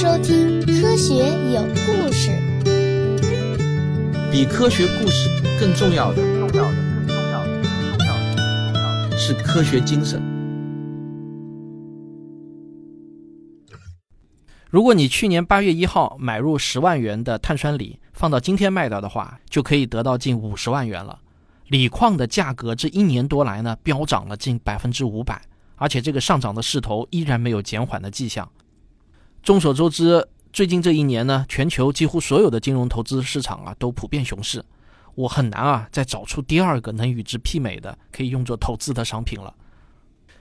收听《科学有故事》。比科学故事更重要的，重要的，更重要的，更重要的，更重要的是科学精神。如果你去年八月一号买入十万元的碳酸锂，放到今天卖掉的话，就可以得到近五十万元了。锂矿的价格这一年多来呢，飙涨了近百分之五百。而且这个上涨的势头依然没有减缓的迹象。众所周知，最近这一年呢，全球几乎所有的金融投资市场啊都普遍熊市，我很难啊再找出第二个能与之媲美的可以用作投资的商品了。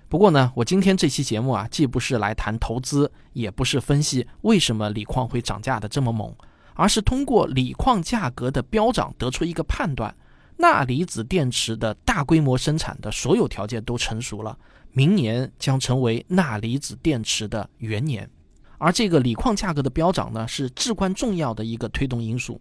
不过呢，我今天这期节目啊，既不是来谈投资，也不是分析为什么锂矿会涨价的这么猛，而是通过锂矿价格的飙涨得出一个判断：钠离子电池的大规模生产的所有条件都成熟了。明年将成为钠离子电池的元年，而这个锂矿价格的飙涨呢，是至关重要的一个推动因素。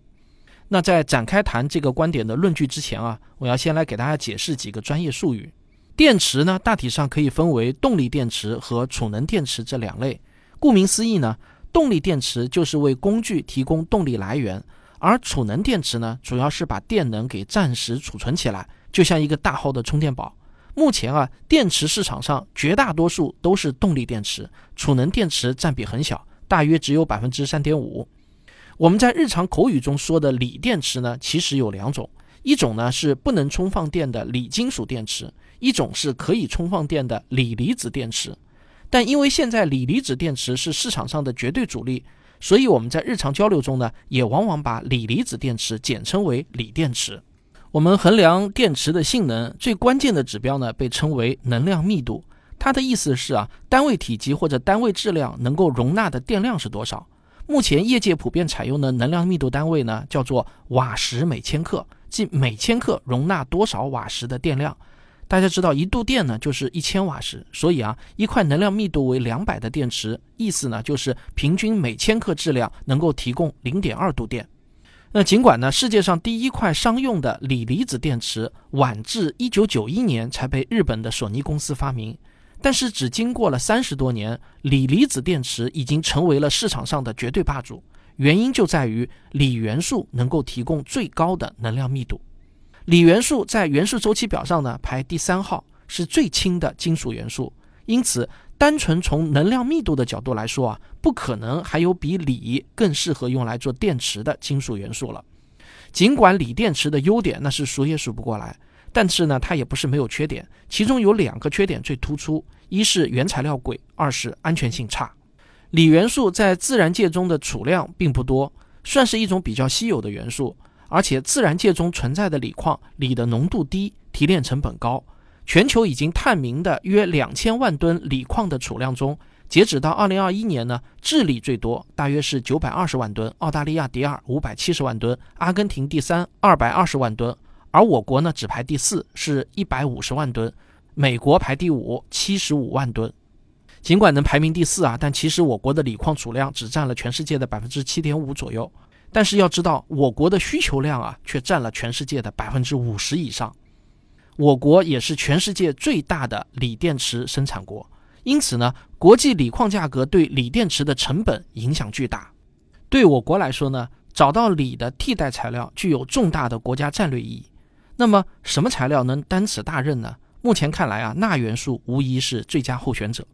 那在展开谈这个观点的论据之前啊，我要先来给大家解释几个专业术语。电池呢，大体上可以分为动力电池和储能电池这两类。顾名思义呢，动力电池就是为工具提供动力来源，而储能电池呢，主要是把电能给暂时储存起来，就像一个大号的充电宝。目前啊，电池市场上绝大多数都是动力电池，储能电池占比很小，大约只有百分之三点五。我们在日常口语中说的锂电池呢，其实有两种，一种呢是不能充放电的锂金属电池，一种是可以充放电的锂离子电池。但因为现在锂离子电池是市场上的绝对主力，所以我们在日常交流中呢，也往往把锂离子电池简称为锂电池。我们衡量电池的性能最关键的指标呢，被称为能量密度。它的意思是啊，单位体积或者单位质量能够容纳的电量是多少。目前业界普遍采用的能量密度单位呢，叫做瓦时每千克，即每千克容纳多少瓦时的电量。大家知道一度电呢就是一千瓦时，所以啊，一块能量密度为两百的电池，意思呢就是平均每千克质量能够提供零点二度电。那尽管呢，世界上第一块商用的锂离子电池晚至一九九一年才被日本的索尼公司发明，但是只经过了三十多年，锂离子电池已经成为了市场上的绝对霸主。原因就在于锂元素能够提供最高的能量密度。锂元素在元素周期表上呢排第三号，是最轻的金属元素，因此。单纯从能量密度的角度来说啊，不可能还有比锂更适合用来做电池的金属元素了。尽管锂电池的优点那是数也数不过来，但是呢，它也不是没有缺点。其中有两个缺点最突出：一是原材料贵，二是安全性差。锂元素在自然界中的储量并不多，算是一种比较稀有的元素。而且自然界中存在的锂矿，锂的浓度低，提炼成本高。全球已经探明的约两千万吨锂矿的储量中，截止到二零二一年呢，智利最多，大约是九百二十万吨；澳大利亚第二，五百七十万吨；阿根廷第三，二百二十万吨；而我国呢，只排第四，是一百五十万吨；美国排第五，七十五万吨。尽管能排名第四啊，但其实我国的锂矿储量只占了全世界的百分之七点五左右。但是要知道，我国的需求量啊，却占了全世界的百分之五十以上。我国也是全世界最大的锂电池生产国，因此呢，国际锂矿价格对锂电池的成本影响巨大。对我国来说呢，找到锂的替代材料具有重大的国家战略意义。那么，什么材料能担此大任呢？目前看来啊，钠元素无疑是最佳候选者。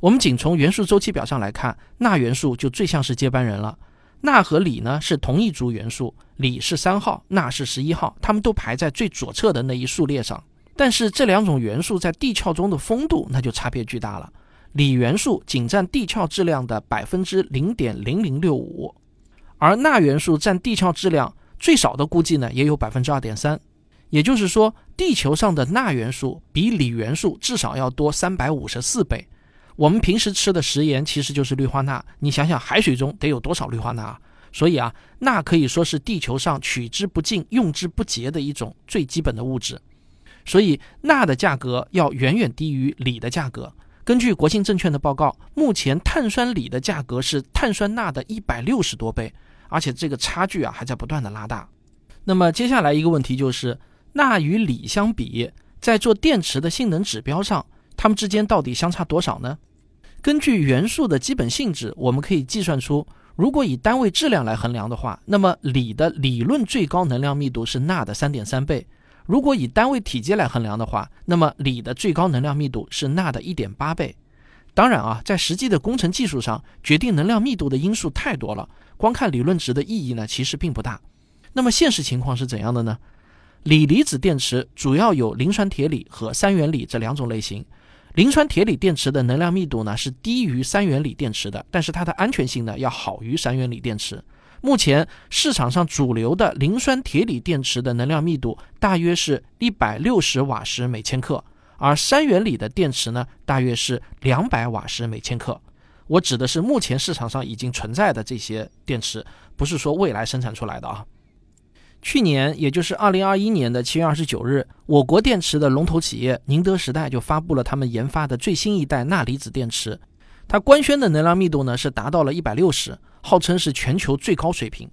我们仅从元素周期表上来看，钠元素就最像是接班人了。钠和锂呢是同一族元素，锂是三号，钠是十一号，它们都排在最左侧的那一数列上。但是这两种元素在地壳中的丰度那就差别巨大了。锂元素仅占地壳质量的百分之零点零零六五，而钠元素占地壳质量最少的估计呢也有百分之二点三。也就是说，地球上的钠元素比锂元素至少要多三百五十四倍。我们平时吃的食盐其实就是氯化钠，你想想海水中得有多少氯化钠啊？所以啊，钠可以说是地球上取之不尽、用之不竭的一种最基本的物质。所以钠的价格要远远低于锂的价格。根据国信证券的报告，目前碳酸锂的价格是碳酸钠的一百六十多倍，而且这个差距啊还在不断的拉大。那么接下来一个问题就是，钠与锂相比，在做电池的性能指标上，它们之间到底相差多少呢？根据元素的基本性质，我们可以计算出，如果以单位质量来衡量的话，那么锂的理论最高能量密度是钠的三点三倍；如果以单位体积来衡量的话，那么锂的最高能量密度是钠的一点八倍。当然啊，在实际的工程技术上，决定能量密度的因素太多了，光看理论值的意义呢，其实并不大。那么现实情况是怎样的呢？锂离子电池主要有磷酸铁锂和三元锂这两种类型。磷酸铁锂电池的能量密度呢是低于三元锂电池的，但是它的安全性呢要好于三元锂电池。目前市场上主流的磷酸铁锂电池的能量密度大约是一百六十瓦时每千克，而三元锂的电池呢大约是两百瓦时每千克。我指的是目前市场上已经存在的这些电池，不是说未来生产出来的啊。去年，也就是二零二一年的七月二十九日，我国电池的龙头企业宁德时代就发布了他们研发的最新一代钠离子电池。它官宣的能量密度呢是达到了一百六十，号称是全球最高水平。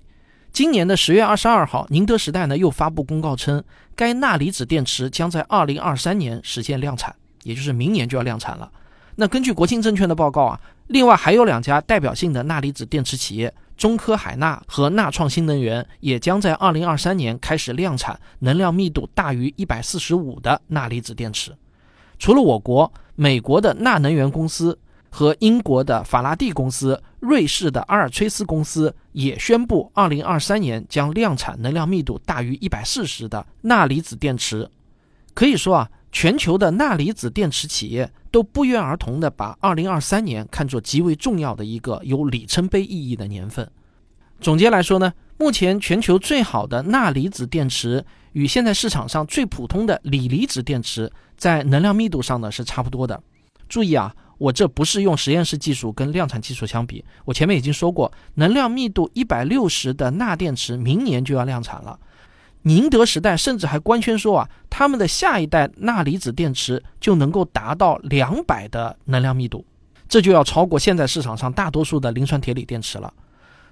今年的十月二十二号，宁德时代呢又发布公告称，该钠离子电池将在二零二三年实现量产，也就是明年就要量产了。那根据国信证券的报告啊，另外还有两家代表性的钠离子电池企业。中科海钠和钠创新能源也将在二零二三年开始量产能量密度大于一百四十五的钠离子电池。除了我国，美国的钠能源公司和英国的法拉第公司、瑞士的阿尔崔斯公司也宣布，二零二三年将量产能量密度大于一百四十的钠离子电池。可以说啊。全球的钠离子电池企业都不约而同地把2023年看作极为重要的一个有里程碑意义的年份。总结来说呢，目前全球最好的钠离子电池与现在市场上最普通的锂离子电池在能量密度上呢是差不多的。注意啊，我这不是用实验室技术跟量产技术相比。我前面已经说过，能量密度160的钠电池明年就要量产了。宁德时代甚至还官宣说啊，他们的下一代钠离子电池就能够达到两百的能量密度，这就要超过现在市场上大多数的磷酸铁锂电池了。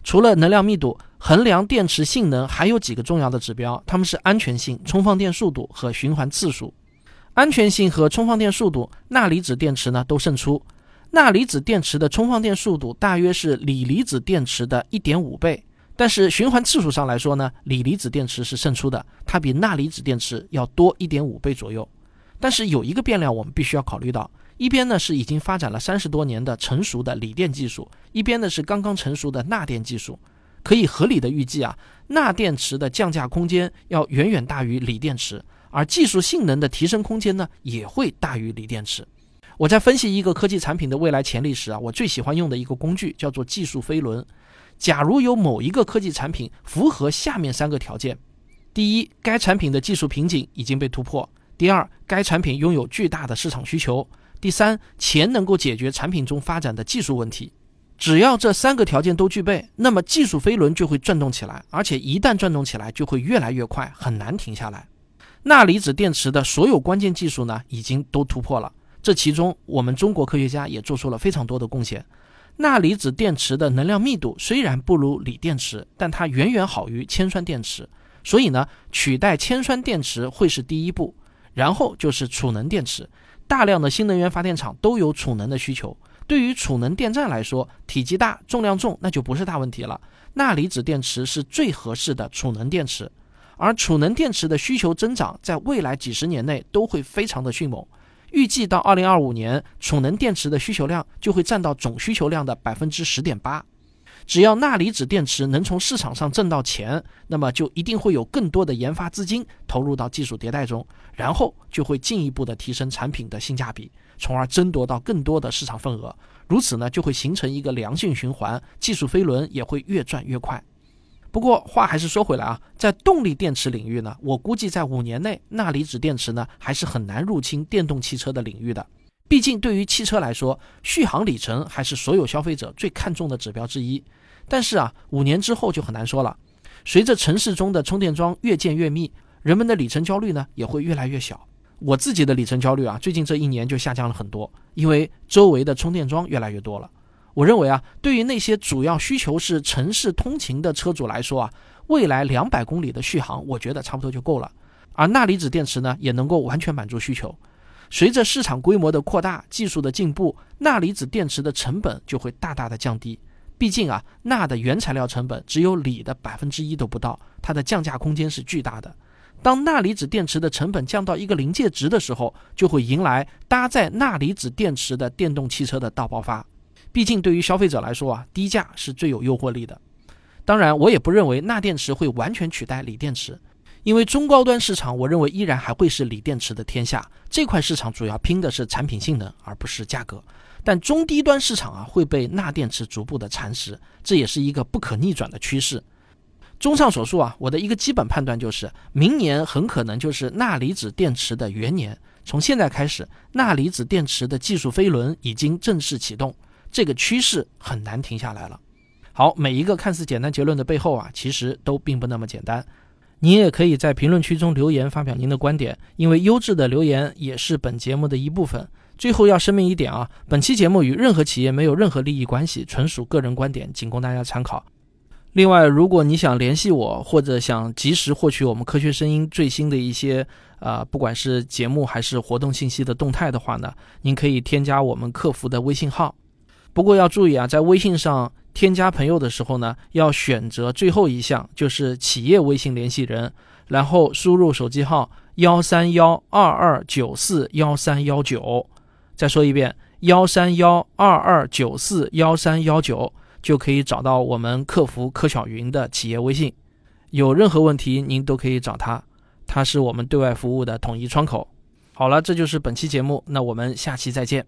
除了能量密度，衡量电池性能还有几个重要的指标，它们是安全性、充放电速度和循环次数。安全性和充放电速度，钠离子电池呢都胜出。钠离子电池的充放电速度大约是锂离子电池的一点五倍。但是循环次数上来说呢，锂离子电池是胜出的，它比钠离子电池要多一点五倍左右。但是有一个变量我们必须要考虑到，一边呢是已经发展了三十多年的成熟的锂电技术，一边呢是刚刚成熟的钠电技术。可以合理的预计啊，钠电池的降价空间要远远大于锂电池，而技术性能的提升空间呢也会大于锂电池。我在分析一个科技产品的未来潜力时啊，我最喜欢用的一个工具叫做技术飞轮。假如有某一个科技产品符合下面三个条件：第一，该产品的技术瓶颈已经被突破；第二，该产品拥有巨大的市场需求；第三，钱能够解决产品中发展的技术问题。只要这三个条件都具备，那么技术飞轮就会转动起来，而且一旦转动起来，就会越来越快，很难停下来。钠离子电池的所有关键技术呢，已经都突破了，这其中我们中国科学家也做出了非常多的贡献。钠离子电池的能量密度虽然不如锂电池，但它远远好于铅酸电池。所以呢，取代铅酸电池会是第一步，然后就是储能电池。大量的新能源发电厂都有储能的需求。对于储能电站来说，体积大、重量重，那就不是大问题了。钠离子电池是最合适的储能电池。而储能电池的需求增长，在未来几十年内都会非常的迅猛。预计到二零二五年，储能电池的需求量就会占到总需求量的百分之十点八。只要钠离子电池能从市场上挣到钱，那么就一定会有更多的研发资金投入到技术迭代中，然后就会进一步的提升产品的性价比，从而争夺到更多的市场份额。如此呢，就会形成一个良性循环，技术飞轮也会越转越快。不过话还是说回来啊，在动力电池领域呢，我估计在五年内，钠离子电池呢还是很难入侵电动汽车的领域的。毕竟对于汽车来说，续航里程还是所有消费者最看重的指标之一。但是啊，五年之后就很难说了。随着城市中的充电桩越建越密，人们的里程焦虑呢也会越来越小。我自己的里程焦虑啊，最近这一年就下降了很多，因为周围的充电桩越来越多了。我认为啊，对于那些主要需求是城市通勤的车主来说啊，未来两百公里的续航，我觉得差不多就够了。而钠离子电池呢，也能够完全满足需求。随着市场规模的扩大，技术的进步，钠离子电池的成本就会大大的降低。毕竟啊，钠的原材料成本只有锂的百分之一都不到，它的降价空间是巨大的。当钠离子电池的成本降到一个临界值的时候，就会迎来搭载钠离子电池的电动汽车的大爆发。毕竟对于消费者来说啊，低价是最有诱惑力的。当然，我也不认为钠电池会完全取代锂电池，因为中高端市场，我认为依然还会是锂电池的天下。这块市场主要拼的是产品性能，而不是价格。但中低端市场啊，会被钠电池逐步的蚕食，这也是一个不可逆转的趋势。综上所述啊，我的一个基本判断就是，明年很可能就是钠离子电池的元年。从现在开始，钠离子电池的技术飞轮已经正式启动，这个趋势很难停下来了。好，每一个看似简单结论的背后啊，其实都并不那么简单。您也可以在评论区中留言发表您的观点，因为优质的留言也是本节目的一部分。最后要声明一点啊，本期节目与任何企业没有任何利益关系，纯属个人观点，仅供大家参考。另外，如果你想联系我，或者想及时获取我们科学声音最新的一些，呃，不管是节目还是活动信息的动态的话呢，您可以添加我们客服的微信号。不过要注意啊，在微信上添加朋友的时候呢，要选择最后一项，就是企业微信联系人，然后输入手机号幺三幺二二九四幺三幺九。再说一遍，幺三幺二二九四幺三幺九。就可以找到我们客服柯小云的企业微信，有任何问题您都可以找他，他是我们对外服务的统一窗口。好了，这就是本期节目，那我们下期再见。